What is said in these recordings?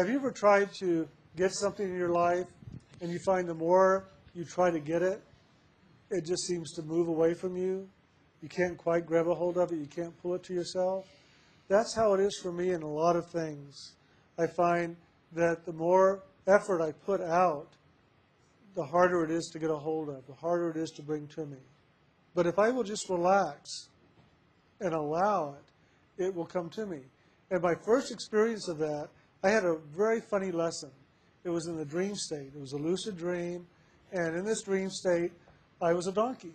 Have you ever tried to get something in your life and you find the more you try to get it, it just seems to move away from you? You can't quite grab a hold of it, you can't pull it to yourself. That's how it is for me in a lot of things. I find that the more effort I put out, the harder it is to get a hold of, the harder it is to bring to me. But if I will just relax and allow it, it will come to me. And my first experience of that, I had a very funny lesson. It was in the dream state. It was a lucid dream. And in this dream state, I was a donkey.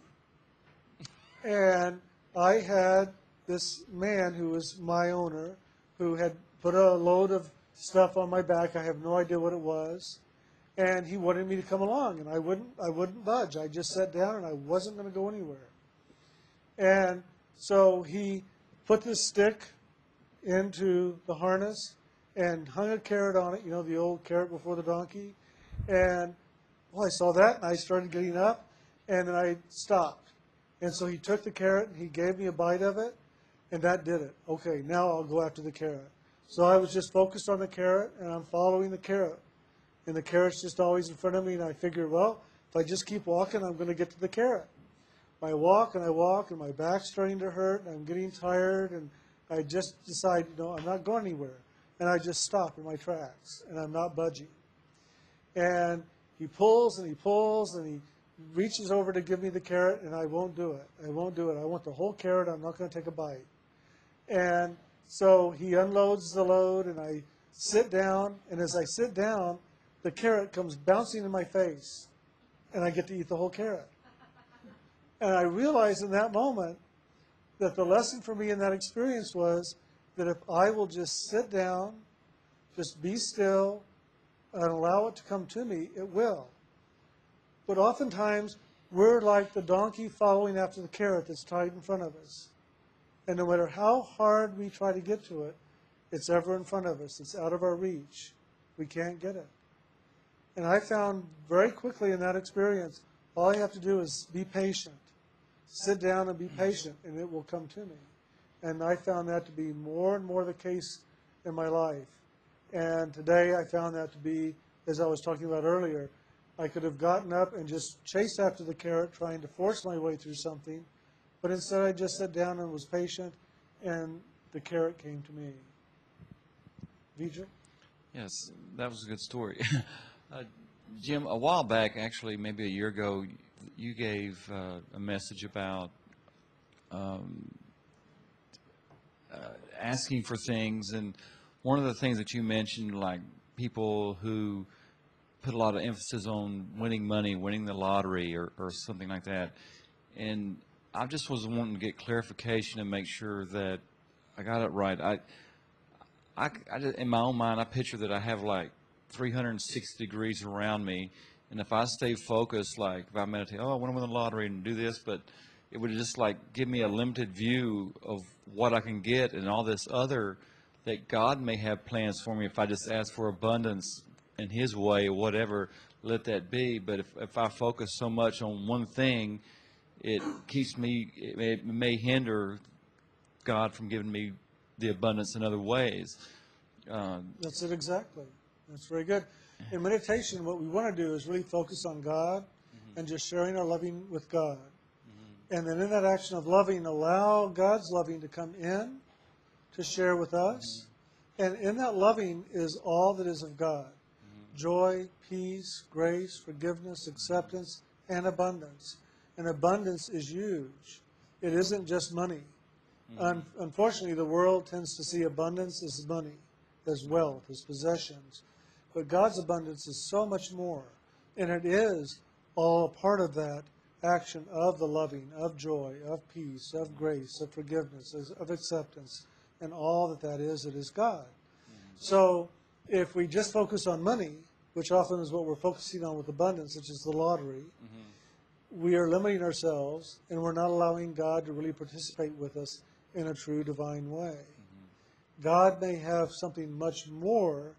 And I had this man who was my owner who had put a load of stuff on my back. I have no idea what it was. And he wanted me to come along, and I wouldn't, I wouldn't budge. I just sat down, and I wasn't going to go anywhere. And so he put this stick into the harness and hung a carrot on it, you know, the old carrot before the donkey. And well, I saw that, and I started getting up, and then I stopped. And so he took the carrot, and he gave me a bite of it, and that did it. Okay, now I'll go after the carrot. So I was just focused on the carrot, and I'm following the carrot. And the carrot's just always in front of me, and I figure, well, if I just keep walking, I'm going to get to the carrot. I walk and I walk, and my back's starting to hurt, and I'm getting tired, and I just decide, you know, I'm not going anywhere. And I just stop in my tracks, and I'm not budging. And he pulls and he pulls, and he reaches over to give me the carrot, and I won't do it. I won't do it. I want the whole carrot. I'm not going to take a bite. And so he unloads the load, and I sit down, and as I sit down, the carrot comes bouncing in my face, and I get to eat the whole carrot. And I realized in that moment that the lesson for me in that experience was that if I will just sit down, just be still, and allow it to come to me, it will. But oftentimes, we're like the donkey following after the carrot that's tied in front of us. And no matter how hard we try to get to it, it's ever in front of us. It's out of our reach. We can't get it. And I found very quickly in that experience, all I have to do is be patient. Sit down and be patient, and it will come to me. And I found that to be more and more the case in my life. And today I found that to be, as I was talking about earlier, I could have gotten up and just chased after the carrot, trying to force my way through something. But instead, I just sat down and was patient, and the carrot came to me. Vijay? Yes, that was a good story. uh, Jim, a while back, actually, maybe a year ago, you gave uh, a message about um, Uh, asking for things, and one of the things that you mentioned, like people who put a lot of emphasis on winning money, winning the lottery, or, or something like that. And I just was wanting to get clarification and make sure that I got it right. I, I, I just, in my own mind, I picture that I have like 360 degrees around me, and if I stay focused, like if I meditate, oh, I want to win the lottery and do this, but it would just like give me a limited view of what I can get and all this other that God may have plans for me if I just ask for abundance in His way or whatever, let that be. But if, if I focus so much on one thing, it keeps me, it may, it may hinder God from giving me the abundance in other ways. Uh, That's it exactly. That's very good. In meditation, what we want to do is really focus on God and just sharing our loving with God. And then in that action of loving, allow God's loving to come in to share with us. And in that loving is all that is of God joy, peace, grace, forgiveness, acceptance, and abundance. And abundance is huge. It isn't just money. Mm-hmm. Un- unfortunately, the world tends to see abundance as money, as wealth, as possessions. But God's abundance is so much more. And it is all part of that action of the loving, of joy, of peace, of grace, of forgiveness, of acceptance. And all that that is, it is God. So if we just focus on money, which often is what we're focusing on with abundance, which is the lottery, mm-hmm. we are limiting ourselves and we're not allowing God to really participate with us in a true divine way. Mm-hmm. God may have something much more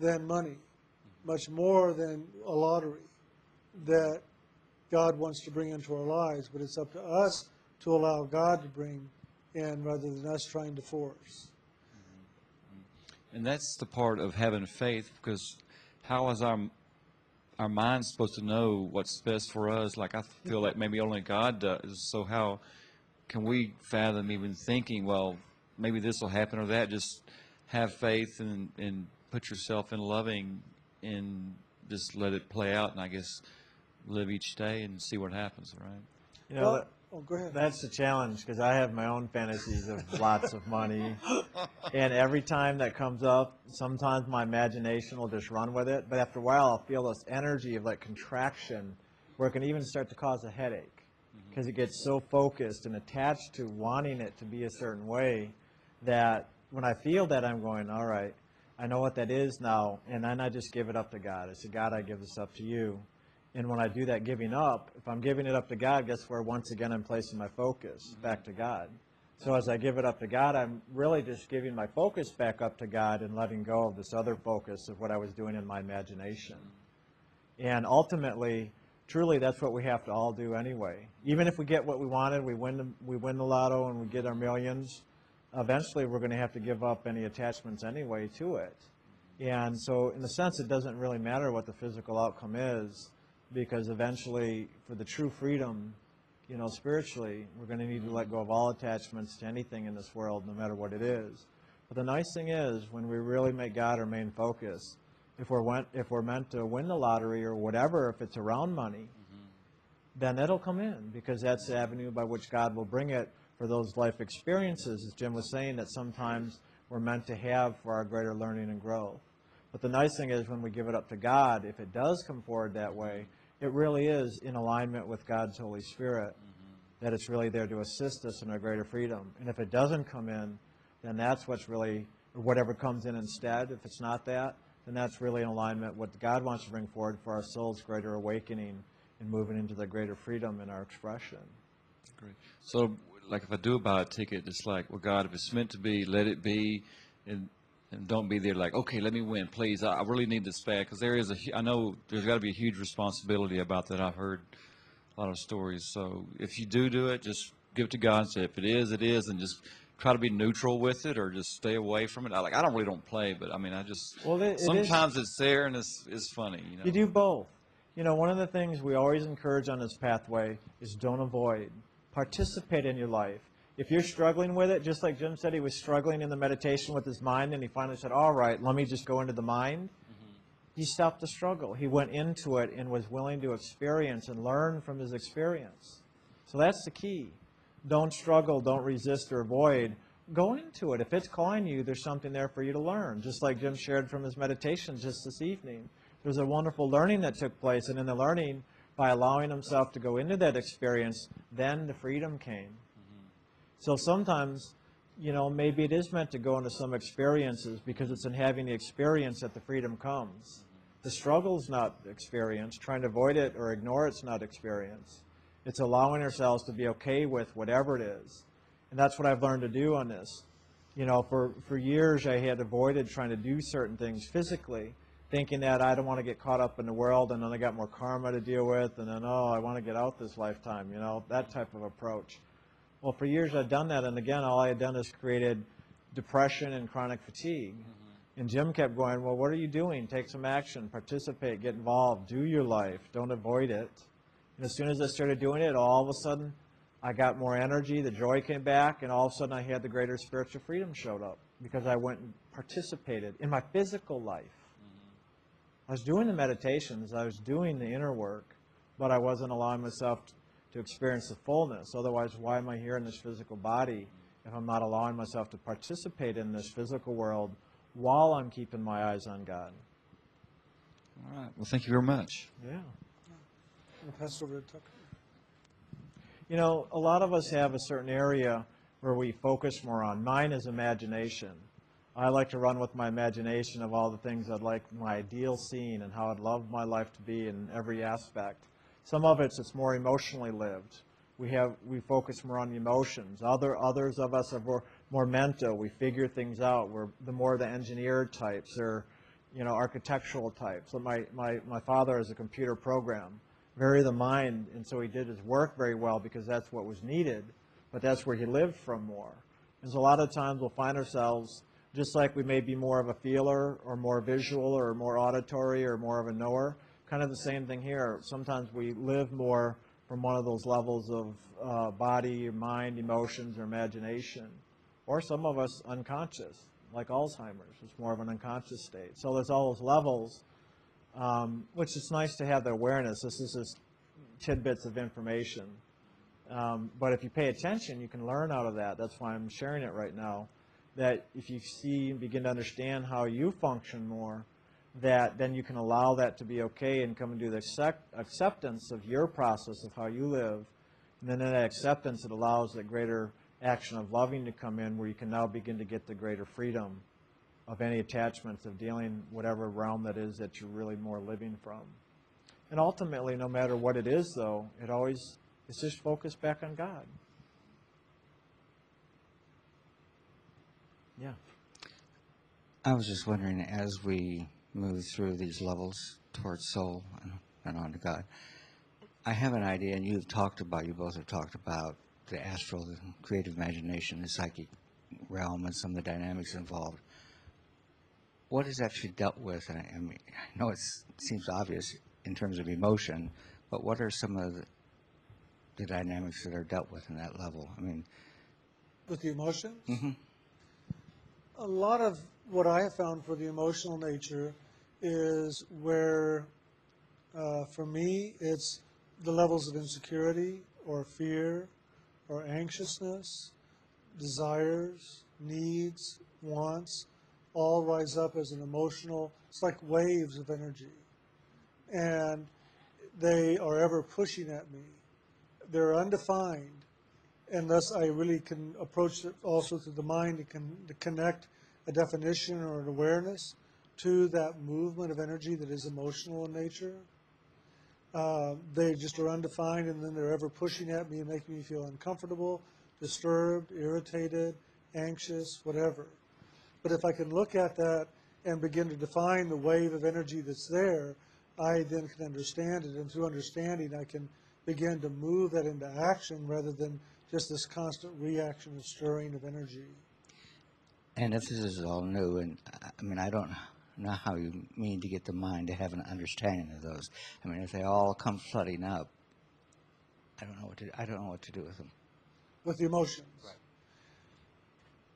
than money, mm-hmm. much more than a lottery that God wants to bring into our lives, but it's up to us to allow God to bring in rather than us trying to force. And that's the part of having faith, because how is our our mind's supposed to know what's best for us? Like I feel like maybe only God does. So how can we fathom even thinking, well, maybe this will happen or that? Just have faith and and put yourself in loving and just let it play out. And I guess live each day and see what happens. Right? You know, Well, that- oh, go ahead. that's the challenge because I have my own fantasies of lots of money. And every time that comes up, sometimes my imagination will just run with it. But after a while, I'll feel this energy of like contraction where it can even start to cause a headache mm-hmm. because it gets so focused and attached to wanting it to be a certain way that when I feel that, I'm going, all right, I know what that is now. And then I just give it up to God. I say, God, I give this up to you. And when I do that giving up, if I'm giving it up to God, guess where once again I'm placing my focus mm-hmm. back to God. So as I give it up to God, I'm really just giving my focus back up to God and letting go of this other focus of what I was doing in my imagination. And ultimately, truly, that's what we have to all do anyway. Even if we get what we wanted, we win the, we win the lotto and we get our millions, eventually we're going to have to give up any attachments anyway to it. And so, in a sense, it doesn't really matter what the physical outcome is, because eventually, for the true freedom, you know, spiritually, we're going to need to let go of all attachments to anything in this world, no matter what it is. But the nice thing is, when we really make God our main focus, if we're went, if we're meant to win the lottery or whatever, if it's around money, mm-hmm. then it'll come in because that's the avenue by which God will bring it for those life experiences, as Jim was saying, that sometimes we're meant to have for our greater learning and growth. But the nice thing is when we give it up to God, if it does come forward that way, it really is in alignment with God's Holy Spirit, mm-hmm. that it's really there to assist us in our greater freedom. And if it doesn't come in, then that's what's really, or whatever comes in instead, if it's not that, then that's really in alignment with what God wants to bring forward for our soul's greater awakening and moving into the greater freedom in our expression. Great. So, like, if I do buy a ticket, it's like, well, God, if it's meant to be, let it be, and and don't be there like, okay, let me win, please. I, I really need this bad because there is a. I know there's got to be a huge responsibility about that. I've heard a lot of stories. So, if you do do it, just give it to God and say, if it is, it is, and just try to be neutral with it, or just stay away from it. I like, I don't really don't play, but I mean, I just Well, it- sometimes it's there and it's it's funny, you know. You do both. You know, one of the things we always encourage on this pathway is don't avoid. Participate in your life. If you're struggling with it, just like Jim said, he was struggling in the meditation with his mind, and he finally said, All right, let me just go into the mind. Mm-hmm. He stopped the struggle. He went into it and was willing to experience and learn from his experience. So that's the key. Don't struggle, don't resist or avoid. Go into it. If it's calling you, there's something there for you to learn. Just like Jim shared from his meditation just this evening. There's a wonderful learning that took place, and in the learning, by allowing himself to go into that experience, then the freedom came. So sometimes, you know, maybe it is meant to go into some experiences because it's in having the experience that the freedom comes. The struggle's not experience. Trying to avoid it or ignore it's not experience. It's allowing ourselves to be okay with whatever it is. And that's what I've learned to do on this. You know, for, for years I had avoided trying to do certain things physically, thinking that I don't want to get caught up in the world and then I got more karma to deal with and then, oh, I want to get out this lifetime, you know, that type of approach. Well, for years I'd done that, and again, all I had done is created depression and chronic fatigue. Mm-hmm. And Jim kept going, Well, what are you doing? Take some action, participate, get involved, do your life, don't avoid it. And as soon as I started doing it, all of a sudden, I got more energy, the joy came back, and all of a sudden I had the greater spiritual freedom showed up because I went and participated in my physical life. Mm-hmm. I was doing the meditations, I was doing the inner work, but I wasn't allowing myself to experience the fullness. Otherwise, why am I here in this physical body if I'm not allowing myself to participate in this physical world while I'm keeping my eyes on God? All right. Well, thank you very much. Yeah. We'll pass it over to Tucker. You know, a lot of us have a certain area where we focus more on. Mine is imagination. I like to run with my imagination of all the things I'd like my ideal scene and how I'd love my life to be in every aspect. Some of it's it's more emotionally lived. We have we focus more on the emotions. Other others of us are more, more mental. We figure things out. We're the more the engineer types or you know architectural types. So my, my, my father is a computer program, very the mind, and so he did his work very well because that's what was needed. But that's where he lived from more. And so a lot of times we'll find ourselves Just like we may be more of a feeler, or more visual, or more auditory, or more of a knower, kind of the same thing here. Sometimes we live more from one of those levels of uh, body, mind, emotions, or imagination. Or some of us unconscious, like Alzheimer's, it's more of an unconscious state. So there's all those levels, um, which is nice to have the awareness. This is just tidbits of information. Um, but if you pay attention, you can learn out of that. That's why I'm sharing it right now. That if you see and begin to understand how you function more, that then you can allow that to be okay and come into the acceptance of your process of how you live. And then in that acceptance, it allows that greater action of loving to come in where you can now begin to get the greater freedom of any attachments of dealing whatever realm that is that you're really more living from. And ultimately, no matter what it is, though, it always is just focused back on God. Yeah. I was just wondering, as we move through these levels towards soul and, and on to God, I have an idea, and you've talked about, you both have talked about the astral, the creative imagination, the psychic realm, and some of the dynamics involved. What is actually dealt with? And I, I mean, I know it seems obvious in terms of emotion, but what are some of the, the dynamics that are dealt with in that level? I mean, With the emotions? Mm-hmm. A lot of what I have found for the emotional nature is where, uh, for me, it's the levels of insecurity or fear or anxiousness, desires, needs, wants, all rise up as an emotional, it's like waves of energy. And they are ever pushing at me. They're undefined unless I really can approach it also through the mind and can connect a definition or an awareness to that movement of energy that is emotional in nature. Uh, they just are undefined and then they're ever pushing at me and making me feel uncomfortable, disturbed, irritated, anxious, whatever. But if I can look at that and begin to define the wave of energy that's there, I then can understand it. And through understanding, I can begin to move that into action rather than just this constant reaction and stirring of energy. And if this is all new, and I- I mean, I don't know how you mean to get the mind to have an understanding of those. I mean, if they all come flooding up, I don't know what to. I don't know what to do with them. with the emotions.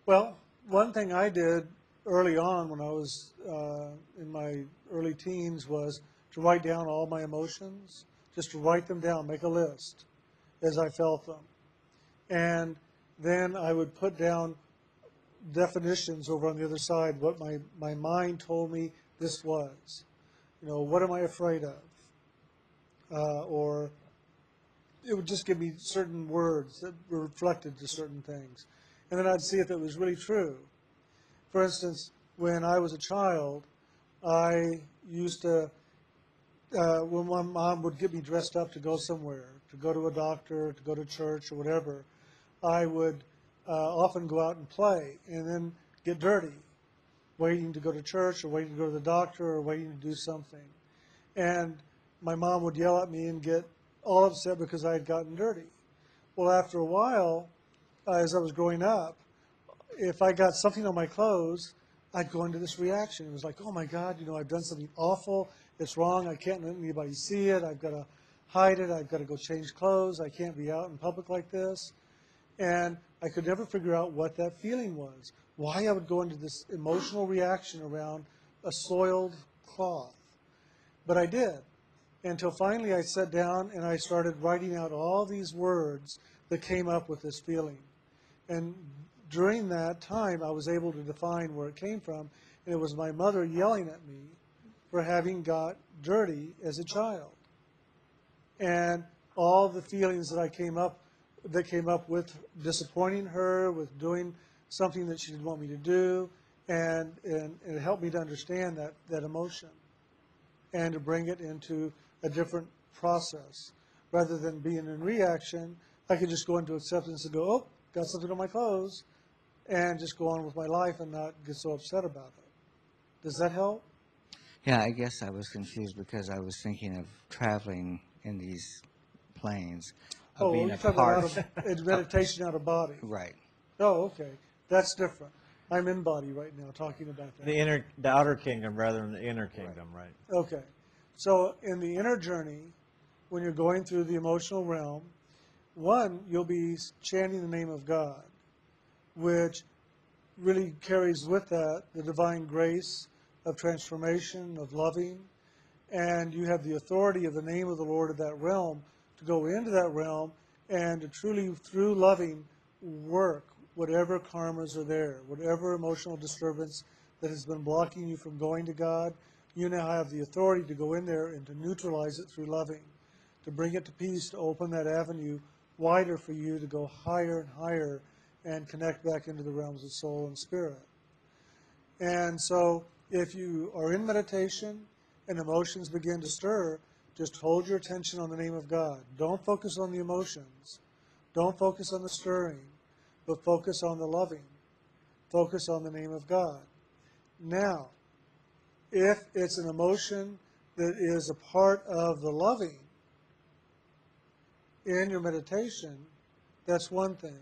Well, one thing I did early on when I was uh, in my early teens was to write down all my emotions, just to write them down, make a list as I felt them. And then I would put down definitions over on the other side, what my, my mind told me this was. You know, what am I afraid of? Uh, or it would just give me certain words that were reflected to certain things. And then I'd see if it was really true. For instance, when I was a child, I used to, uh, when my mom would get me dressed up to go somewhere, to go to a doctor, to go to church, or whatever, I would uh, often go out and play and then get dirty, waiting to go to church, or waiting to go to the doctor, or waiting to do something. And my mom would yell at me and get all upset because I had gotten dirty. Well, after a while, uh, as I was growing up, if I got something on my clothes, I'd go into this reaction. It was like, oh my God, you know, I've done something awful. It's wrong. I can't let anybody see it. I've got to hide it. I've got to go change clothes. I can't be out in public like this. And I could never figure out what that feeling was. Why I would go into this emotional reaction around a soiled cloth. But I did until finally I sat down and I started writing out all these words that came up with this feeling. And during that time, I was able to define where it came from, and it was my mother yelling at me for having got dirty as a child. And all the feelings that I came up that came up with disappointing her, with doing something that she didn't want me to do, and, and, and it helped me to understand that, that emotion and to bring it into a different process. Rather than being in reaction, I could just go into acceptance and go, oh, got something on my clothes, and just go on with my life and not get so upset about it. Does that help? Yeah, I guess I was confused because I was thinking of traveling in these planes, of Oh, being you're a talking part. about out of, it's meditation out of body. right. Oh, okay. That's different. I'm in body right now talking about that. The inner, the outer kingdom rather than the inner kingdom, right? Okay. So in the inner journey, when you're going through the emotional realm, one, you'll be chanting the name of God, which really carries with that the divine grace of transformation, of loving, and you have the authority of the name of the Lord of that realm go into that realm and to truly, through loving, work whatever karmas are there, whatever emotional disturbance that has been blocking you from going to God. You now have the authority to go in there and to neutralize it through loving, to bring it to peace, to open that avenue wider for you to go higher and higher and connect back into the realms of soul and spirit. And so, if you are in meditation and emotions begin to stir, just hold your attention on the name of God. Don't focus on the emotions. Don't focus on the stirring, but focus on the loving. Focus on the name of God. Now, if it's an emotion that is a part of the loving in your meditation, that's one thing.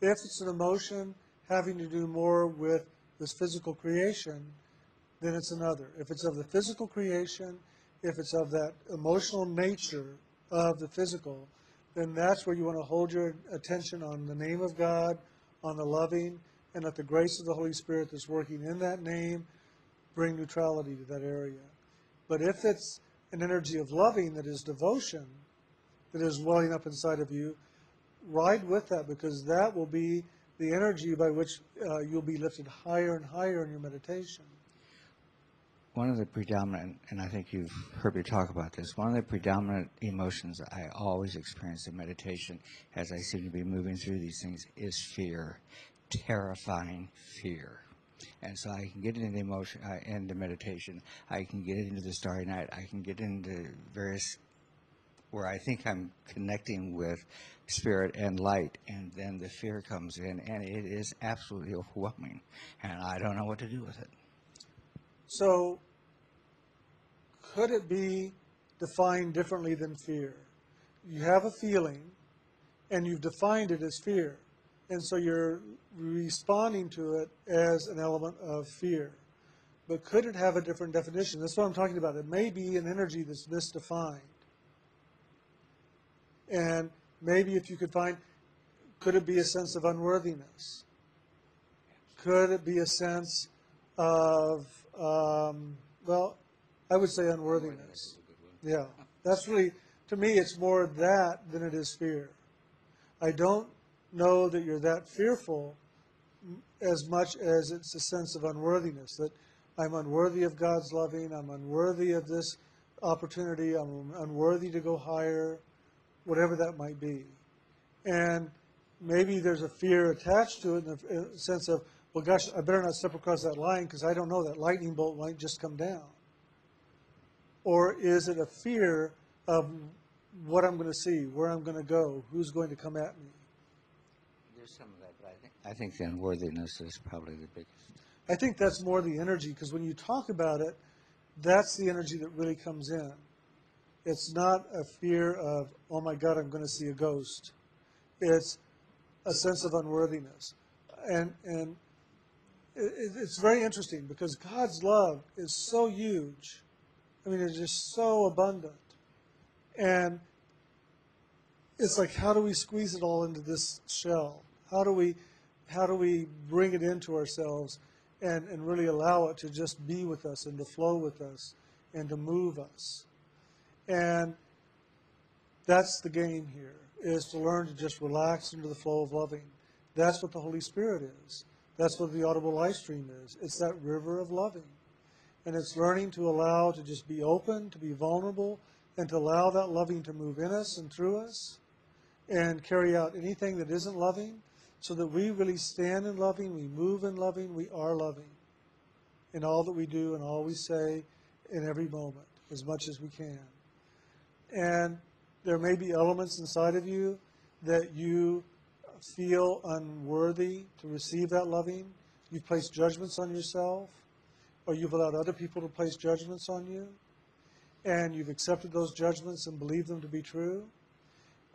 If it's an emotion having to do more with this physical creation, then it's another. If it's of the physical creation, if it's of that emotional nature of the physical, then that's where you want to hold your attention on the name of God, on the loving, and let the grace of the Holy Spirit that's working in that name bring neutrality to that area. But if it's an energy of loving that is devotion, that is welling up inside of you, ride with that because that will be the energy by which uh, you'll be lifted higher and higher in your meditation. One of the predominant, and I think you've heard me talk about this, one of the predominant emotions I always experience in meditation as I seem to be moving through these things is fear, terrifying fear. And so I can get into the emotion, uh, into meditation. I can get into the starry night. I can get into various where I think I'm connecting with spirit and light, and then the fear comes in, and it is absolutely overwhelming, and I don't know what to do with it. So, could it be defined differently than fear? You have a feeling, and you've defined it as fear. And so you're responding to it as an element of fear. But could it have a different definition? That's what I'm talking about. It may be an energy that's misdefined. And maybe if you could find, could it be a sense of unworthiness? Could it be a sense of, um, well, I would say unworthiness. Yeah, that's really, to me, it's more that than it is fear. I don't know that you're that fearful as much as it's a sense of unworthiness, that I'm unworthy of God's loving, I'm unworthy of this opportunity, I'm unworthy to go higher, whatever that might be. And maybe there's a fear attached to it in the sense of, well, gosh, I better not step across that line because I don't know that lightning bolt might just come down. Or is it a fear of what I'm going to see, where I'm going to go, who's going to come at me? There's some of that, but I think I think the unworthiness is probably the biggest. I think that's more the energy because when you talk about it, that's the energy that really comes in. It's not a fear of, oh my God, I'm going to see a ghost. It's a sense of unworthiness. And, and it, it's very interesting because God's love is so huge. I mean, it's just so abundant. And it's like, how do we squeeze it all into this shell? How do we, how do we bring it into ourselves and, and really allow it to just be with us and to flow with us and to move us? And that's the game here, is to learn to just relax into the flow of loving. That's what the Holy Spirit is. That's what the audible life stream is. It's that river of loving. And it's learning to allow to just be open, to be vulnerable, and to allow that loving to move in us and through us and carry out anything that isn't loving so that we really stand in loving, we move in loving, we are loving in all that we do and all we say in every moment as much as we can. And there may be elements inside of you that you feel unworthy to receive that loving. You've placed judgments on yourself, or you've allowed other people to place judgments on you, and you've accepted those judgments and believed them to be true.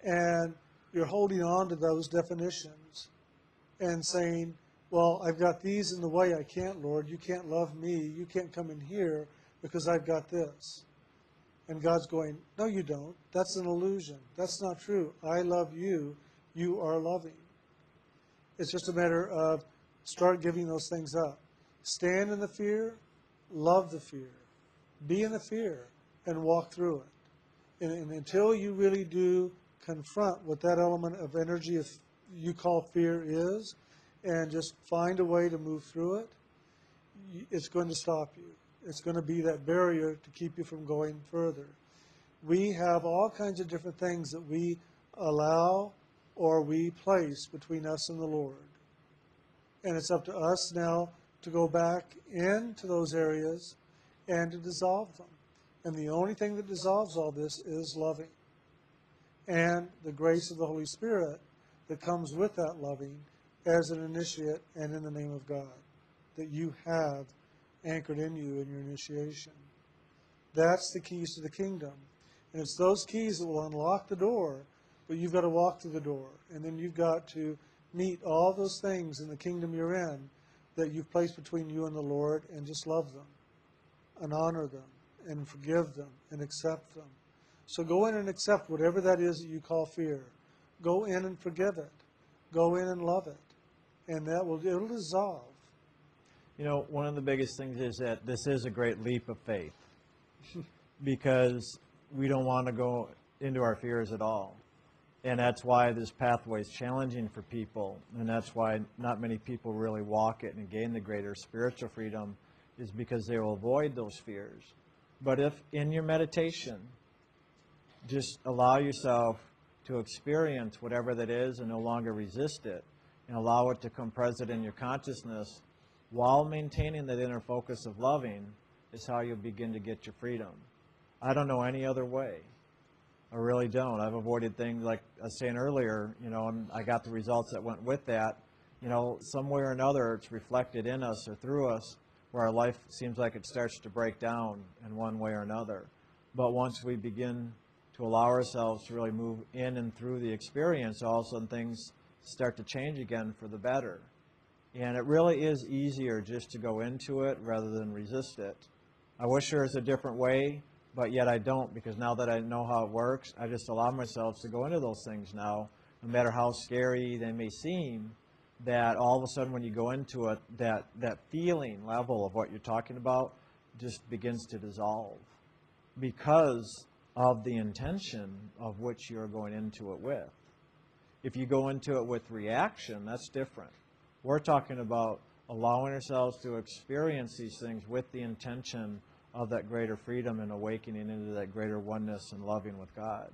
And you're holding on to those definitions and saying, well, I've got these in the way. I can't, Lord. You can't love me. You can't come in here because I've got this. And God's going, no, you don't. That's an illusion. That's not true. I love you. You are loving. It's just a matter of start giving those things up. Stand in the fear, love the fear, be in the fear, and walk through it. And, and until you really do confront what that element of energy you call fear is, and just find a way to move through it, it's going to stop you. It's going to be that barrier to keep you from going further. We have all kinds of different things that we allow or we place between us and the Lord. And it's up to us now to go back into those areas and to dissolve them. And the only thing that dissolves all this is loving. And the grace of the Holy Spirit that comes with that loving as an initiate and in the name of God that you have anchored in you in your initiation. That's the keys to the kingdom. And it's those keys that will unlock the door, but you've got to walk through the door. And then you've got to meet all those things in the kingdom you're in that you've placed between you and the Lord and just love them and honor them and forgive them and accept them. So go in and accept whatever that is that you call fear. Go in and forgive it. Go in and love it. And that will it'll dissolve. You know, one of the biggest things is that this is a great leap of faith because we don't want to go into our fears at all. And that's why this pathway is challenging for people. And that's why not many people really walk it and gain the greater spiritual freedom, is because they will avoid those fears. But if in your meditation, just allow yourself to experience whatever that is and no longer resist it, and allow it to come present in your consciousness while maintaining that inner focus of loving, is how you'll begin to get your freedom. I don't know any other way. I really don't. I've avoided things like I was saying earlier, you know, and I got the results that went with that. You know, some way or another, it's reflected in us or through us where our life seems like it starts to break down in one way or another. But once we begin to allow ourselves to really move in and through the experience, all of a sudden things start to change again for the better. And it really is easier just to go into it rather than resist it. I wish there was a different way, but yet I don't because now that I know how it works, I just allow myself to go into those things now, no matter how scary they may seem. That all of a sudden, when you go into it, that, that feeling level of what you're talking about just begins to dissolve because of the intention of which you're going into it with. If you go into it with reaction, that's different. We're talking about allowing ourselves to experience these things with the intention of that greater freedom and awakening into that greater oneness and loving with God.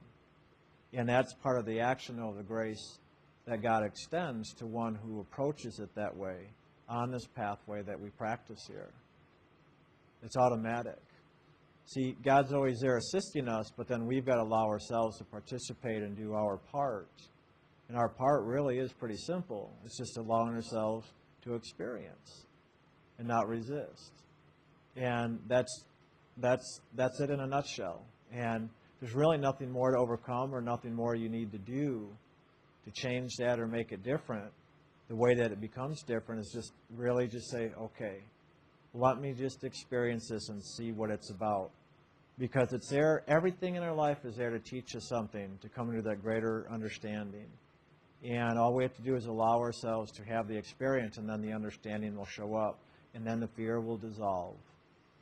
And that's part of the action of the grace that God extends to one who approaches it that way on this pathway that we practice here. It's automatic. See, God's always there assisting us, but then we've got to allow ourselves to participate and do our part. And our part really is pretty simple. It's just allowing ourselves to experience and not resist. And that's that's that's it in a nutshell. And there's really nothing more to overcome or nothing more you need to do to change that or make it different. The way that it becomes different is just really just say, okay, let me just experience this and see what it's about. Because it's there, everything in our life is there to teach us something, to come into that greater understanding. And all we have to do is allow ourselves to have the experience, and then the understanding will show up, and then the fear will dissolve.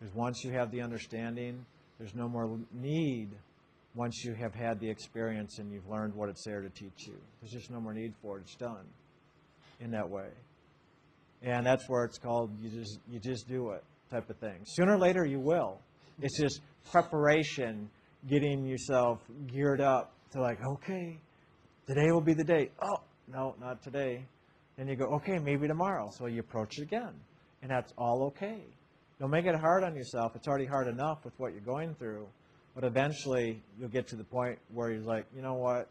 Because once you have the understanding, there's no more need once you have had the experience and you've learned what it's there to teach you. There's just no more need for it. It's done in that way. And that's where it's called you just you just do it type of thing. Sooner or later you will. It's just preparation, getting yourself geared up to like, okay, today will be the day. Oh, no, not today. Then you go, okay, maybe tomorrow. So you approach it again. And that's all okay. Don't make it hard on yourself. It's already hard enough with what you're going through. But eventually you'll get to the point where you're like, you know what?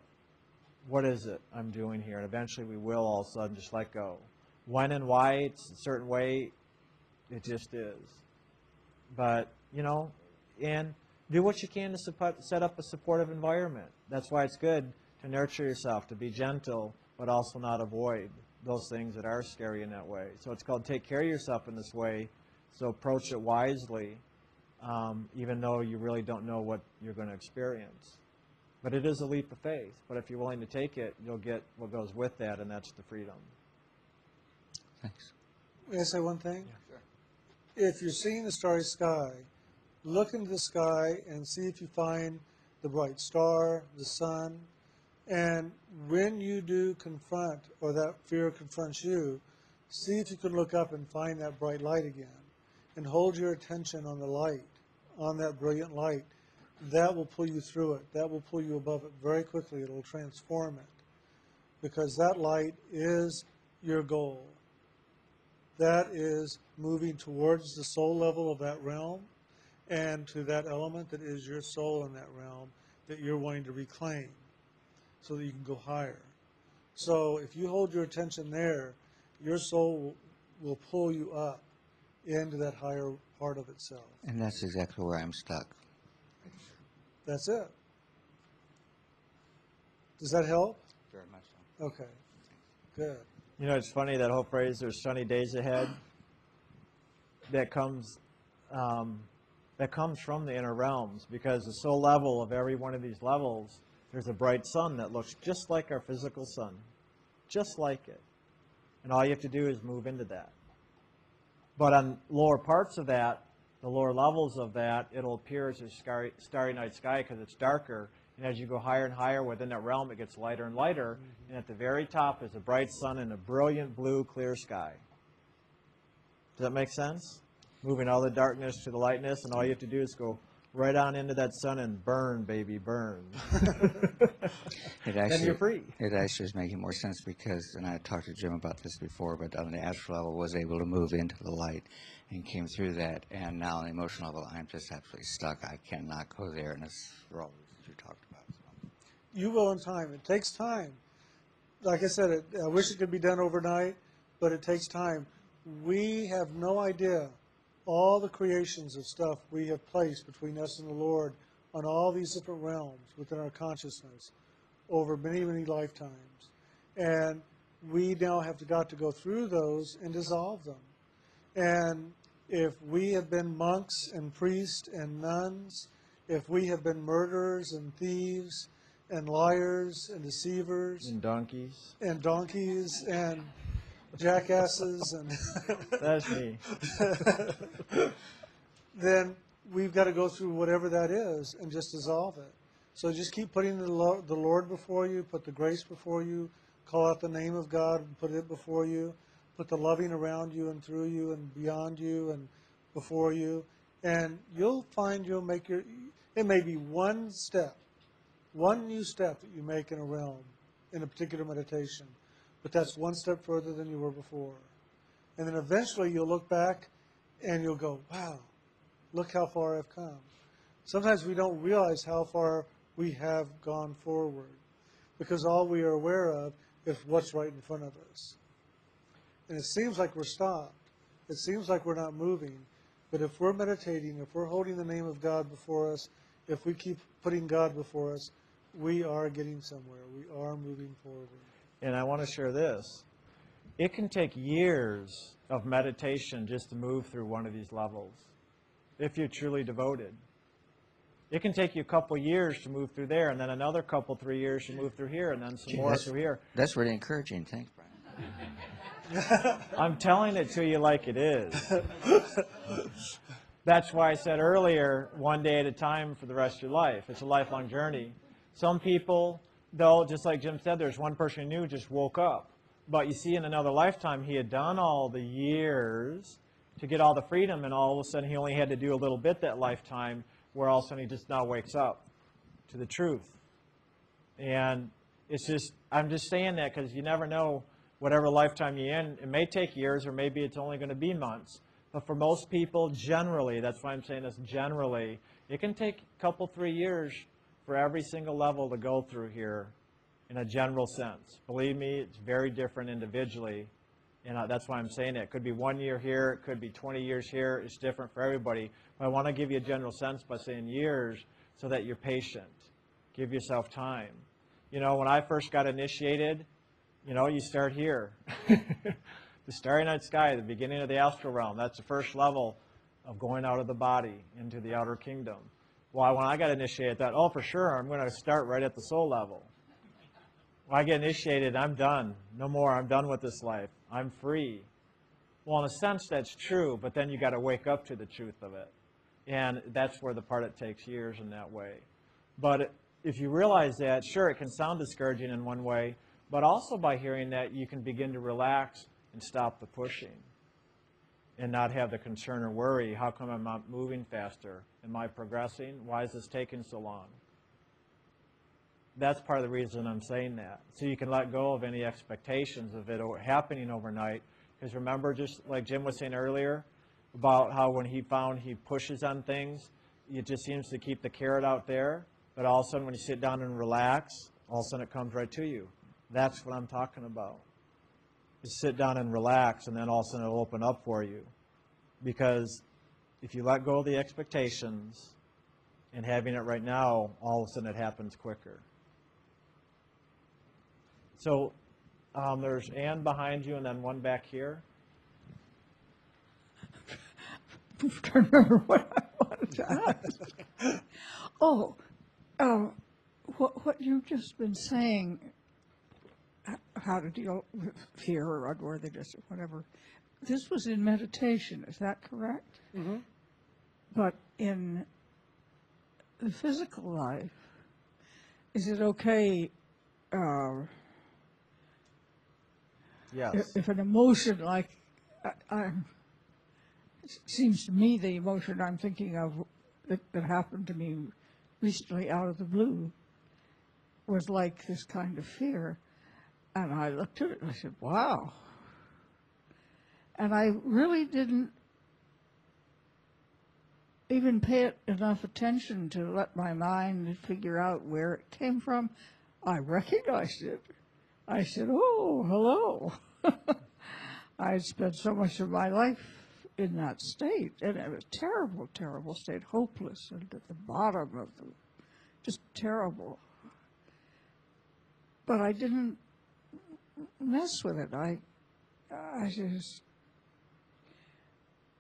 What is it I'm doing here? And eventually we will all of a sudden just let go. When and why it's a certain way, it just is. But, you know, and do what you can to support, set up a supportive environment. That's why it's good to nurture yourself, to be gentle, but also not avoid. those things that are scary in that way. So it's called take care of yourself in this way. So approach it wisely, um, even though you really don't know what you're going to experience. But it is a leap of faith. But if you're willing to take it, you'll get what goes with that, and that's the freedom. Thanks. May I say one thing? Yeah. Sure. If you're seeing the starry sky, look into the sky and see if you find the bright star, the sun, and when you do confront, or that fear confronts you, see if you can look up and find that bright light again, and hold your attention on the light, on that brilliant light. That will pull you through it. That will pull you above it very quickly. It'll transform it, because that light is your goal that is moving towards the soul level of that realm and to that element that is your soul in that realm that you're wanting to reclaim so that you can go higher. So if you hold your attention there, your soul will, will pull you up into that higher part of itself. And that's exactly where I'm stuck. That's it. Does that help? Very much so. Okay. Good. You know, it's funny that whole phrase, there's sunny days ahead, that comes, um, that comes from the inner realms because the soul level of every one of these levels, there's a bright sun that looks just like our physical sun, just like it. And all you have to do is move into that. But on lower parts of that, the lower levels of that, it'll appear as a starry, starry night sky because it's darker. And as you go higher and higher within that realm, it gets lighter and lighter. Mm-hmm. And at the very top is a bright sun and a brilliant blue, clear sky. Does that make sense? Moving all the darkness to the lightness, and all you have to do is go right on into that sun and burn, baby, burn. It then actually, you're free. It actually is making more sense because, and I talked to Jim about this before, but on the astral level, was able to move into the light and came through that. And now on the emotional level, I'm just absolutely stuck. I cannot go there, and it's for all the reasons you talked about. So. You will in time. It takes time. Like I said, it, I wish it could be done overnight, but it takes time. We have no idea all the creations of stuff we have placed between us and the Lord on all these different realms within our consciousness over many, many lifetimes. And we now have to, got to go through those and dissolve them. And if we have been monks and priests and nuns, if we have been murderers and thieves and liars and deceivers And donkeys. and donkeys and jackasses and That's me. then we've got to go through whatever that is and just dissolve it. So just keep putting the, Lo- the Lord before you, put the grace before you, call out the name of God and put it before you, put the loving around you and through you and beyond you and before you, and you'll find you'll make your. It may be one step, one new step that you make in a realm, in a particular meditation, but that's one step further than you were before. And then eventually you'll look back and you'll go, wow, look how far I've come. Sometimes we don't realize how far we have gone forward because all we are aware of is what's right in front of us. And it seems like we're stopped. It seems like we're not moving. But if we're meditating, if we're holding the name of God before us, if we keep putting God before us, we are getting somewhere. We are moving forward. And I want to share this. It can take years of meditation just to move through one of these levels if you're truly devoted. It can take you a couple years to move through there, and then another couple, three years to move through here, and then some more that's- through here. That's really encouraging. Thanks, Brian. I'm telling it to you like it is. That's why I said earlier, one day at a time for the rest of your life. It's a lifelong journey. Some people, though, just like Jim said, there's one person who knew just woke up. But you see, in another lifetime, he had done all the years to get all the freedom, and all of a sudden he only had to do a little bit that lifetime, where all of a sudden he just now wakes up to the truth. And it's just, I'm just saying that because you never know whatever lifetime you're in. It may take years or maybe it's only going to be months. But for most people, generally, that's why I'm saying this generally, it can take a couple, three years for every single level to go through here in a general sense. Believe me, it's very different individually. And uh, that's why I'm saying it. It could be one year here, it could be 20 years here. It's different for everybody. But I want to give you a general sense by saying years so that you're patient. Give yourself time. You know, when I first got initiated, You know, you start here. the starry night sky, the beginning of the astral realm, that's the first level of going out of the body into the outer kingdom. Well, when I got initiated, I thought, oh, for sure, I'm going to start right at the soul level. When I get initiated, I'm done. No more. I'm done with this life. I'm free. Well, in a sense, that's true, but then you got to wake up to the truth of it. And that's where the part it takes years in that way. But if you realize that, sure, it can sound discouraging in one way, but also by hearing that, you can begin to relax and stop the pushing and not have the concern or worry how come I'm not moving faster? Am I progressing? Why is this taking so long? That's part of the reason I'm saying that. So you can let go of any expectations of it happening overnight. Because remember, just like Jim was saying earlier, about how when he found he pushes on things, it just seems to keep the carrot out there. But all of a sudden, when you sit down and relax, all of a sudden it comes right to you. That's what I'm talking about. Sit down and relax, and then all of a sudden it'll open up for you. Because if you let go of the expectations and having it right now, all of a sudden it happens quicker. So um, there's Ann behind you, and then one back here. trying to remember what I wanted to ask. Oh, uh, what, what you've just been saying, how to deal with fear or unworthiness or whatever, this was in meditation, is that correct? Mm-hmm. But in the physical life, is it okay uh, Yes. if if an emotion like, I- I'm, seems to me the emotion I'm thinking of that, that happened to me recently out of the blue was like this kind of fear. And I looked at it and I said, wow. And I really didn't even pay enough attention to let my mind figure out where it came from. I recognized it. I said, oh, hello. I had spent so much of my life in that state, and it was terrible, terrible state, hopeless, and at the bottom of the, just terrible. But I didn't mess with it. I, I just,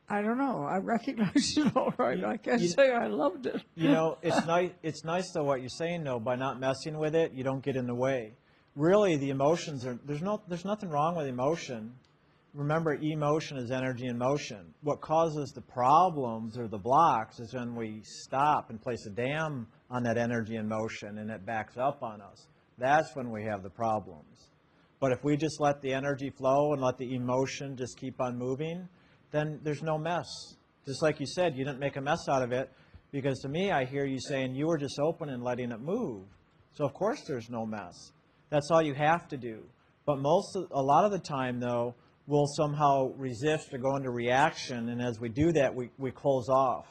I don't know. I recognize it all right. I can't you- say I loved it. you know, it's nice. It's nice though what you're saying though. By not messing with it, you don't get in the way. Really, the emotions are there's no there's nothing wrong with emotion. Remember, emotion is energy in motion. What causes the problems or the blocks is when we stop and place a dam on that energy in motion and it backs up on us. That's when we have the problems. But if we just let the energy flow and let the emotion just keep on moving, then there's no mess. Just like you said, you didn't make a mess out of it because to me, I hear you saying you were just open and letting it move. So of course there's no mess. That's all you have to do. But most, of, a lot of the time though, we'll somehow resist or go into reaction, and as we do that, we, we close off.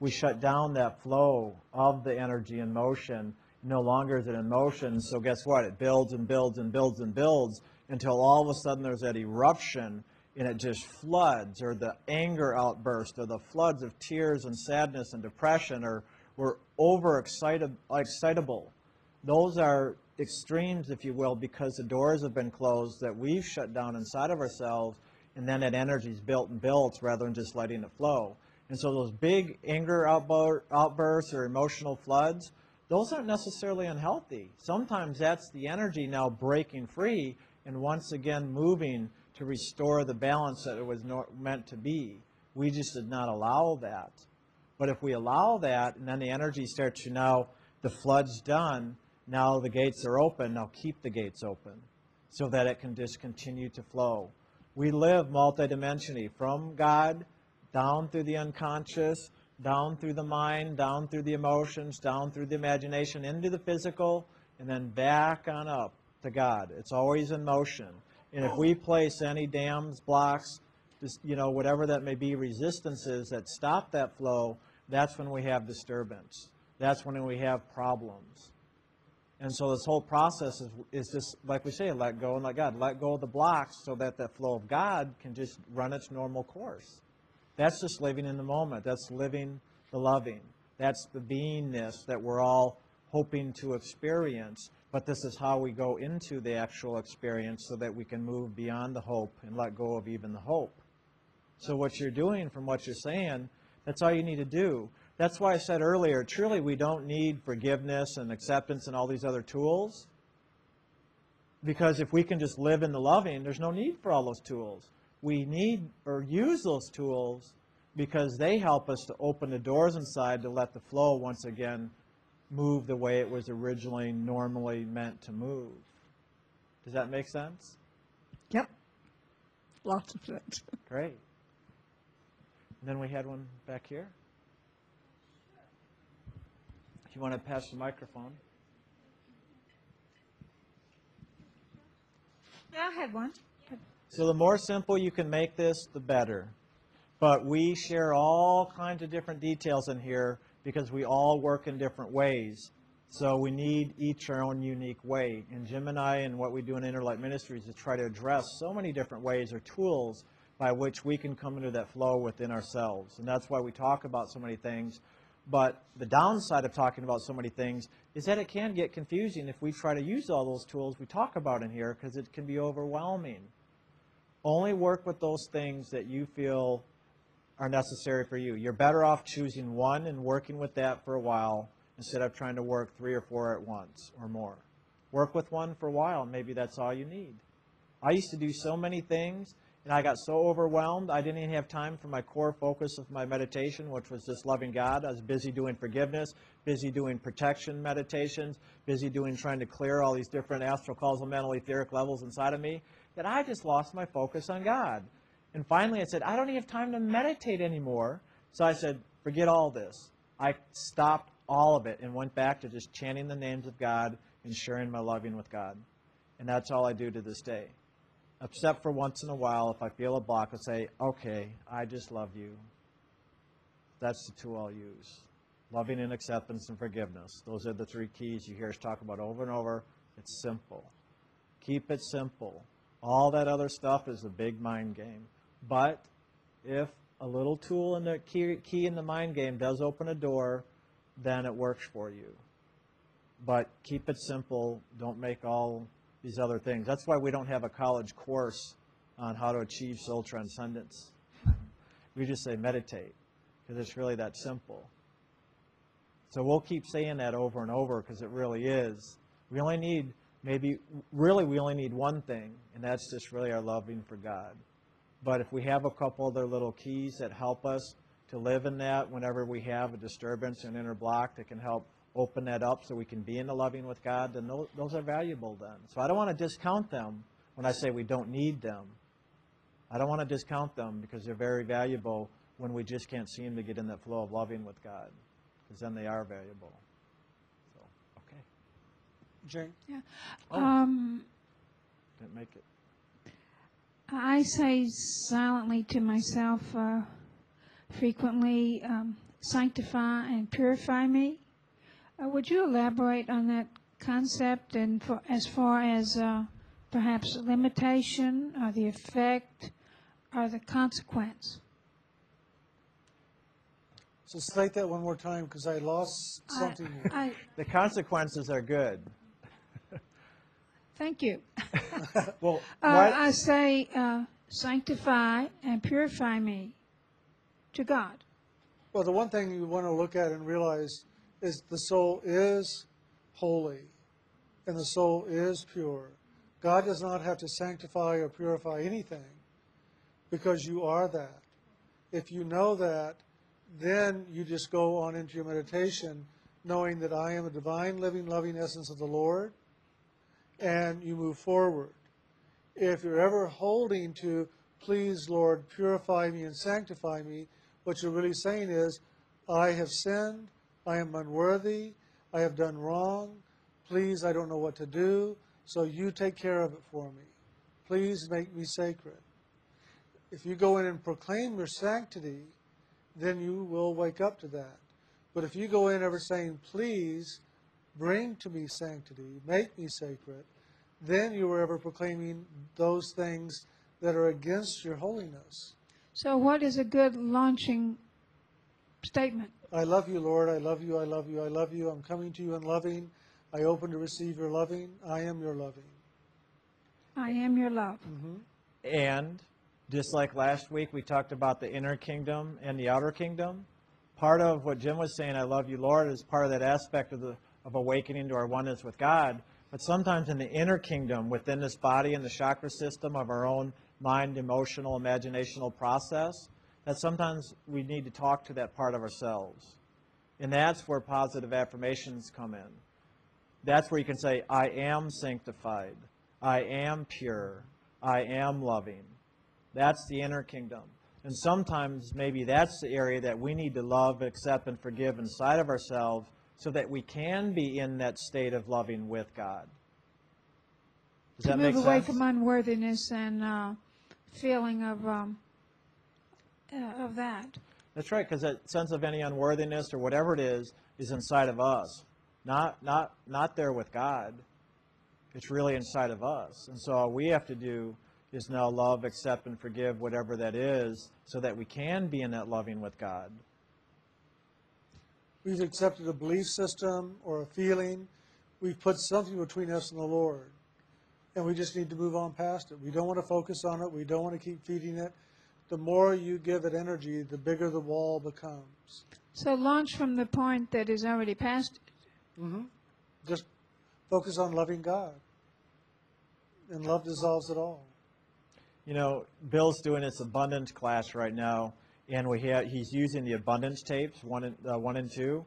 We shut down that flow of the energy and motion. No longer is it in motion, so guess what? It builds and builds and builds and builds until all of a sudden there's that eruption and it just floods, or the anger outburst, or the floods of tears and sadness and depression, or we're over excitable. Those are extremes, if you will, because the doors have been closed that we've shut down inside of ourselves, and then that energy is built and built rather than just letting it flow. And so those big anger outbursts or emotional floods, those aren't necessarily unhealthy. Sometimes that's the energy now breaking free and once again moving to restore the balance that it was meant to be. We just did not allow that. But if we allow that, and then the energy starts to now, the flood's done, now the gates are open, now keep the gates open so that it can just continue to flow. We live multidimensionally from God down through the unconscious, down through the mind, down through the emotions, down through the imagination, into the physical, and then back on up to God. It's always in motion. And if we place any dams, blocks, just, you know, whatever that may be, resistances that stop that flow, that's when we have disturbance. That's when we have problems. And so this whole process is, is just, like we say, let go and let God. Let go of the blocks so that the flow of God can just run its normal course. That's just living in the moment. That's living the loving. That's the beingness that we're all hoping to experience But this is how we go into the actual experience so that we can move beyond the hope and let go of even the hope. So what you're doing from what you're saying, that's all you need to do. That's why I said earlier, truly we don't need forgiveness and acceptance and all these other tools. Because if we can just live in the loving, there's no need for all those tools. We need or use those tools because they help us to open the doors inside to let the flow once again move the way it was originally normally meant to move. Does that make sense? Yep. Lots of sense. Great. And then we had one back here. If you want to pass the microphone. Yeah, I had one. So the more simple you can make this, the better. But we share all kinds of different details in here because we all work in different ways. So we need each our own unique way. And Jim and I and what we do in Interlight Ministries is try to address so many different ways or tools by which we can come into that flow within ourselves. And that's why we talk about so many things. But the downside of talking about so many things is that it can get confusing if we try to use all those tools we talk about in here because it can be overwhelming. Only work with those things that you feel are necessary for you. You're better off choosing one and working with that for a while instead of trying to work three or four at once or more. Work with one for a while, maybe that's all you need. I used to do so many things, and I got so overwhelmed, I didn't even have time for my core focus of my meditation, which was just loving God. I was busy doing forgiveness, busy doing protection meditations, busy doing trying to clear all these different astral, causal, mental, etheric levels inside of me, that I just lost my focus on God. And finally, I said, I don't even have time to meditate anymore. So I said, forget all this. I stopped all of it and went back to just chanting the names of God and sharing my loving with God. And that's all I do to this day. Except for once in a while, if I feel a block, I'll say, okay, I just love you. That's the tool I'll use. Loving and acceptance and forgiveness. Those are the three keys you hear us talk about over and over. It's simple. Keep it simple. All that other stuff is a big mind game. But if a little tool in the key, key in the mind game does open a door, then it works for you. But keep it simple. Don't make all these other things. That's why we don't have a college course on how to achieve soul transcendence. We just say meditate because it's really that simple. So we'll keep saying that over and over because it really is. We only need maybe really we only need one thing, and that's just really our loving for God. But if we have a couple other little keys that help us to live in that whenever we have a disturbance an inner block that can help open that up so we can be in the loving with God, then those, those are valuable then. So I don't want to discount them when I say we don't need them. I don't want to discount them because they're very valuable when we just can't seem to get in that flow of loving with God, because then they are valuable. So, okay, Jane? Yeah. Oh. Um, didn't make it. I say silently to myself uh, frequently, um, sanctify and purify me. Uh, would you elaborate on that concept and for, as far as uh, perhaps limitation or the effect or the consequence? So state that one more time because I lost something. here. I, The consequences are good. Thank you. Well, Uh? I say, uh, sanctify and purify me to God. Well, the one thing you want to look at and realize is the soul is holy and the soul is pure. God does not have to sanctify or purify anything because you are that. If you know that, then you just go on into your meditation knowing that I am a divine, living, loving essence of the Lord, and you move forward. If you're ever holding to, please, Lord, purify me and sanctify me, what you're really saying is, I have sinned, I am unworthy, I have done wrong, please, I don't know what to do, so you take care of it for me. Please make me sacred. If you go in and proclaim your sanctity, then you will wake up to that. But if you go in ever saying, please, bring to me sanctity, make me sacred, then you were ever proclaiming those things that are against your holiness. So, what is a good launching statement? I love you, Lord. I love you. I love you. I love you. I'm coming to you in loving. I open to receive your loving. I am your loving. I am your love. Mm-hmm. And just like last week, we talked about the inner kingdom and the outer kingdom. Part of what Jim was saying, I love you, Lord, is part of that aspect of, the, of awakening to our oneness with God. But sometimes in the inner kingdom, within this body and the chakra system of our own mind, emotional, imaginational process, that sometimes we need to talk to that part of ourselves. And that's where positive affirmations come in. That's where you can say, I am sanctified. I am pure. I am loving. That's the inner kingdom. And sometimes maybe that's the area that we need to love, accept, and forgive inside of ourselves so that we can be in that state of loving with God. Does To that make move away from unworthiness and uh, feeling of, um, uh, of that. That's right, because that sense of any unworthiness or whatever it is is inside of us, not not not there with God. It's really inside of us, and so all we have to do is now love, accept, and forgive whatever that is, so that we can be in that loving with God. We've accepted a belief system or a feeling. We've put something between us and the Lord. And we just need to move on past it. We don't want to focus on it. We don't want to keep feeding it. The more you give it energy, the bigger the wall becomes. So launch from the point that is already past. it. Mm-hmm. Just focus on loving God. And love dissolves it all. You know, Bill's doing this abundance class right now, and we have, he's using the abundance tapes, one and, uh, one and two.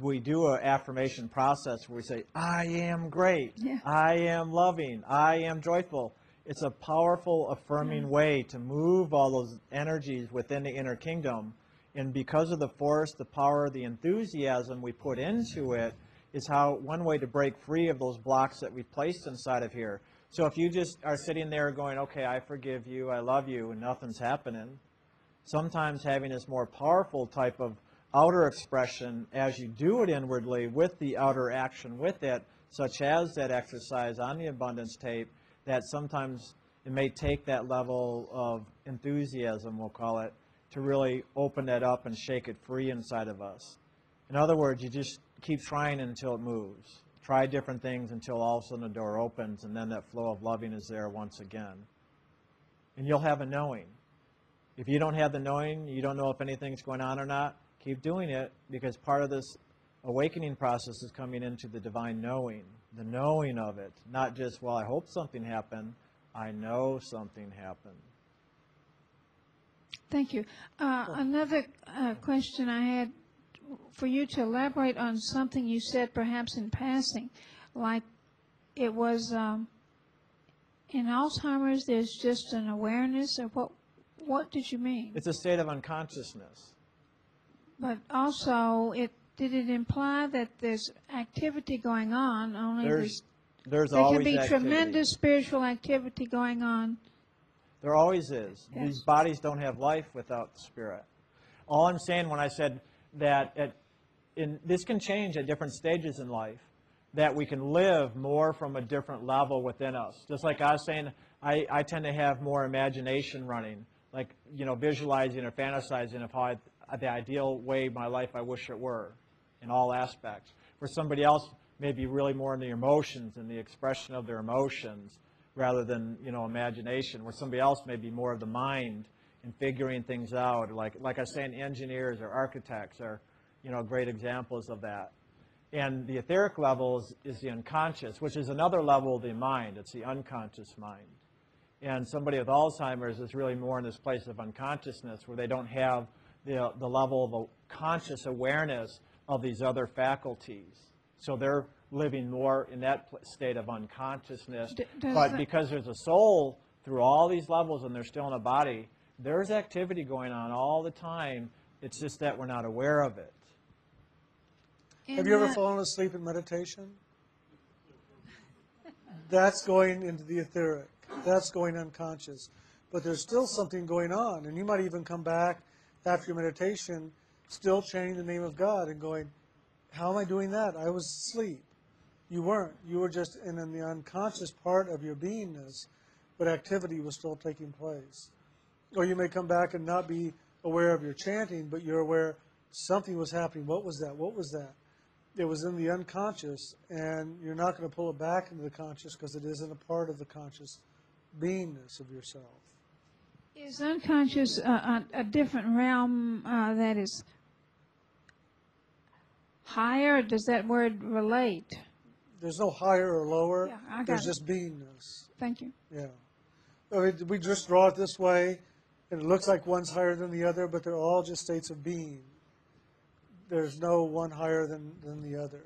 We do an affirmation process where we say, I am great, Yeah. I am loving, I am joyful. It's a powerful, affirming way to move all those energies within the inner kingdom. And because of the force, the power, the enthusiasm we put into it, is how one way to break free of those blocks that we've placed inside of here. So if you just are sitting there going, okay, I forgive you, I love you, and nothing's happening, sometimes having this more powerful type of outer expression as you do it inwardly with the outer action with it, such as that exercise on the abundance tape, that sometimes it may take that level of enthusiasm, we'll call it, to really open that up and shake it free inside of us. In other words, you just keep trying until it moves. Try different things until all of a sudden the door opens and then that flow of loving is there once again. And you'll have a knowing. If you don't have the knowing, you don't know if anything's going on or not, keep doing it because part of this awakening process is coming into the divine knowing, the knowing of it. Not just, well, I hope something happened. I know something happened. Thank you. Uh, Another uh, question I had for you to elaborate on something you said perhaps in passing, like it was um, in Alzheimer's, there's just an awareness of what, what did you mean? It's a state of unconsciousness. But also, it, did it imply that there's activity going on, only There's, there's, there can be activity. tremendous spiritual activity going on? There always is. Yes. These bodies don't have life without the spirit. All I'm saying when I said that at, in, this can change at different stages in life, that we can live more from a different level within us. Just like I was saying, I, I tend to have more imagination running, like, you know, visualizing or fantasizing of how I, the ideal way my life I wish it were in all aspects. Where somebody else may be really more in the emotions and the expression of their emotions rather than you know imagination. Where somebody else may be more of the mind and figuring things out. Like like I was saying, engineers or architects are you know great examples of that. And the etheric level is, is the unconscious, which is another level of the mind. It's the unconscious mind. And somebody with Alzheimer's is really more in this place of unconsciousness where they don't have the, the level of a conscious awareness of these other faculties. So they're living more in that state of unconsciousness. D- does but because there's a soul through all these levels and they're still in a body, there's activity going on all the time. It's just that we're not aware of it. Have you ever fallen asleep in meditation? That's going into the etheric. That's going unconscious. But there's still something going on. And you might even come back after your meditation, still chanting the name of God and going, How am I doing that? I was asleep. You weren't. You were just in, in the unconscious part of your beingness, but activity was still taking place. Or you may come back and not be aware of your chanting, but you're aware something was happening. What was that? What was that? it was in the unconscious, and you're not going to pull it back into the conscious because it isn't a part of the conscious beingness of yourself. Is unconscious a, a, a different realm uh, that is higher? Does that word relate? There's no higher or lower. Yeah, I got There's it. just beingness. Thank you. Yeah. I mean, we just draw it this way, and it looks like one's higher than the other, but they're all just states of being. There's no one higher than, than the other.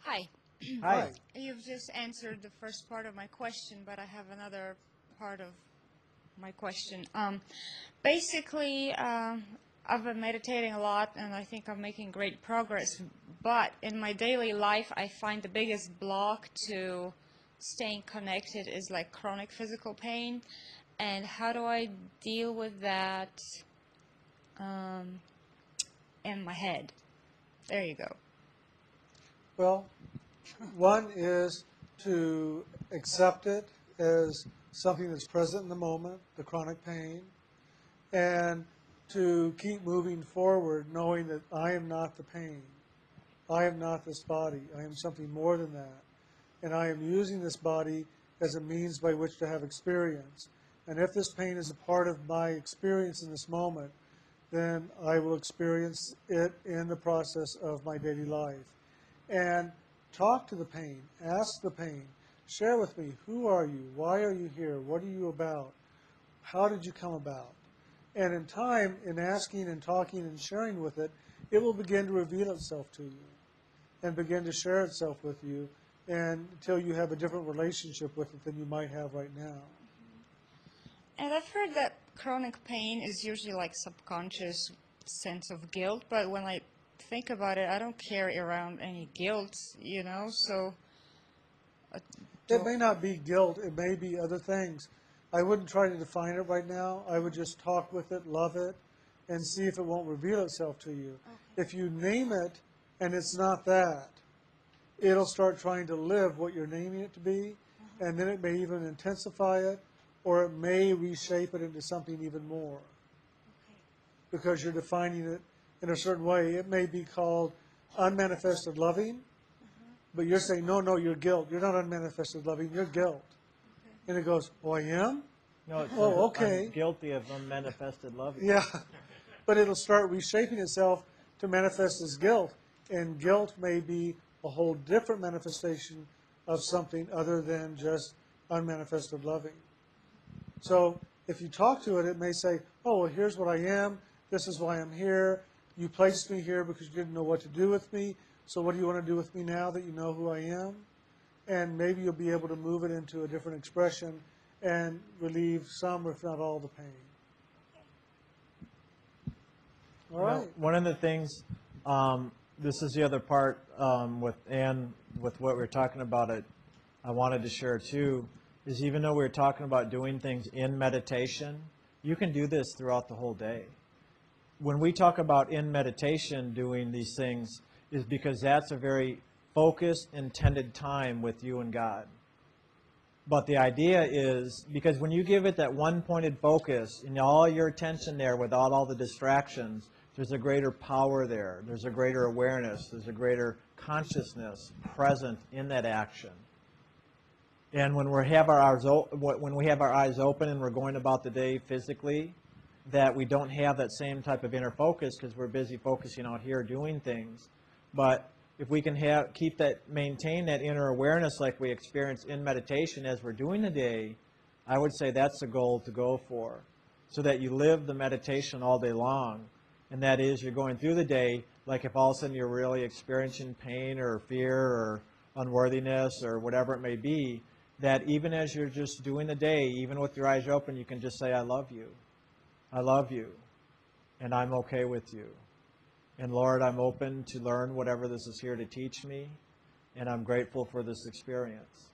Hi. Hi. You've just answered the first part of my question, but I have another part of my question. Um, basically, um, I've been meditating a lot, and I think I'm making great progress. But in my daily life, I find the biggest block to staying connected is like chronic physical pain. And how do I deal with that um, in my head? There you go. Well, one is to accept it as something that's present in the moment, the chronic pain, and to keep moving forward knowing that I am not the pain. I am not this body. I am something more than that. And I am using this body as a means by which to have experience. And if this pain is a part of my experience in this moment, then I will experience it in the process of my daily life. And talk to the pain, ask the pain, share with me who are you, why are you here, what are you about, how did you come about. And in time, in asking and talking and sharing with it, it will begin to reveal itself to you and begin to share itself with you and until you have a different relationship with it than you might have right now. And I've heard that chronic pain is usually like subconscious sense of guilt, but when I think about it, I don't carry around any guilt, you know, so uh, It may not be guilt, it may be other things. I wouldn't try to define it right now. I would just talk with it, love it, and see if it won't reveal itself to you. If you name it and it's not that, it'll start trying to live what you're naming it to be, mm-hmm. and then it may even intensify it, or it may reshape it into something even more. Because you're defining it in a certain way. It may be called unmanifested loving, mm-hmm. but you're saying, no, no, you're guilt. You're not unmanifested loving, you're guilt. And it goes, oh, I am? No, it Oh, says, okay. I'm guilty of unmanifested loving. Yeah. But it'll start reshaping itself to manifest as guilt. And guilt may be a whole different manifestation of something other than just unmanifested loving. So if you talk to it, it may say, oh, well, here's what I am. This is why I'm here. You placed me here because you didn't know what to do with me. So what do you want to do with me now that you know who I am? And maybe you'll be able to move it into a different expression and relieve some, if not all, the pain. All Now. One of the things, um, this is the other part um, with Ann, with what we are talking about, it, I wanted to share too, is even though we are talking about doing things in meditation, you can do this throughout the whole day. When we talk about in meditation doing these things, is because that's a very focused, intended time with you and God. But the idea is because when you give it that one pointed focus and all your attention there without all the distractions, there's a greater power there. There's a greater awareness. There's a greater consciousness present in that action. And when we have our eyes when we have our eyes open and we're going about the day physically, that we don't have that same type of inner focus because we're busy focusing out here doing things. But if we can have keep that maintain that inner awareness like we experience in meditation as we're doing the day, I would say that's the goal to go for. So that you live the meditation all day long. And that is you're going through the day, like if all of a sudden you're really experiencing pain or fear or unworthiness or whatever it may be, that even as you're just doing the day, even with your eyes open, you can just say, I love you. I love you. And I'm okay with you. And Lord, I'm open to learn whatever this is here to teach me, and I'm grateful for this experience.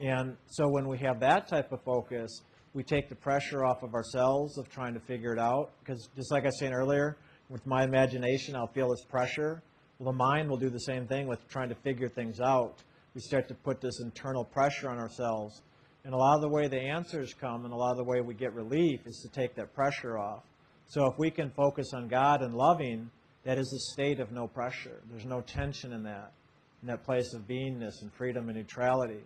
And so when we have that type of focus, we take the pressure off of ourselves of trying to figure it out. Because just like I was saying earlier, with my imagination, I'll feel this pressure. Well, the mind will do the same thing with trying to figure things out. We start to put this internal pressure on ourselves. And a lot of the way the answers come and a lot of the way we get relief is to take that pressure off. So if we can focus on God and loving, that is a state of no pressure. There's no tension in that, in that place of beingness and freedom and neutrality.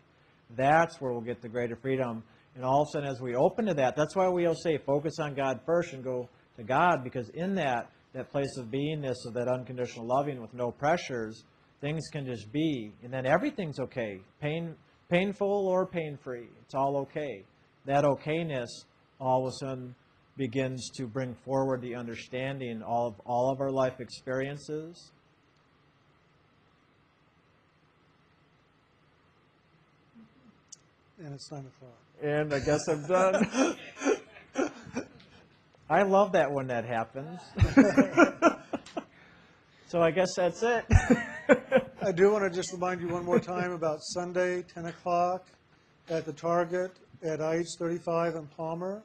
That's where we'll get the greater freedom. And all of a sudden, as we open to that, that's why we'll say focus on God first and go to God, because in that, that place of beingness, of that unconditional loving with no pressures, things can just be. And then everything's okay. Pain, painful or pain-free. It's all okay. That okayness all of a sudden begins to bring forward the understanding of all of our life experiences. And it's nine o'clock. And I guess I'm done. I love that when that happens. so I guess that's it. I do want to just remind you one more time about Sunday, 10 o'clock, at the Target at IH 35 in Palmer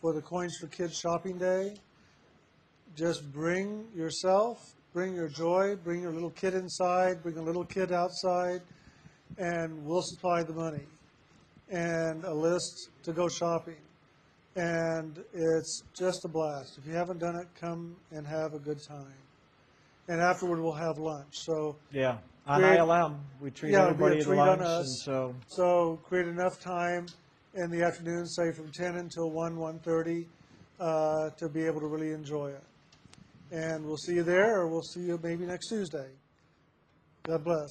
for the Coins for Kids Shopping Day. Just bring yourself, bring your joy, bring your little kid inside, bring a little kid outside, and we'll supply the money and a list to go shopping. And it's just a blast. If you haven't done it, come and have a good time. And afterward, we'll have lunch. So yeah. On ILM, we treat Yeah, it'll be a everybody at treat on lunch, us. and so So create enough time in the afternoon, say from 10 until 1, 1:30, uh, to be able to really enjoy it. And we'll see you there, or we'll see you maybe next Tuesday. God bless.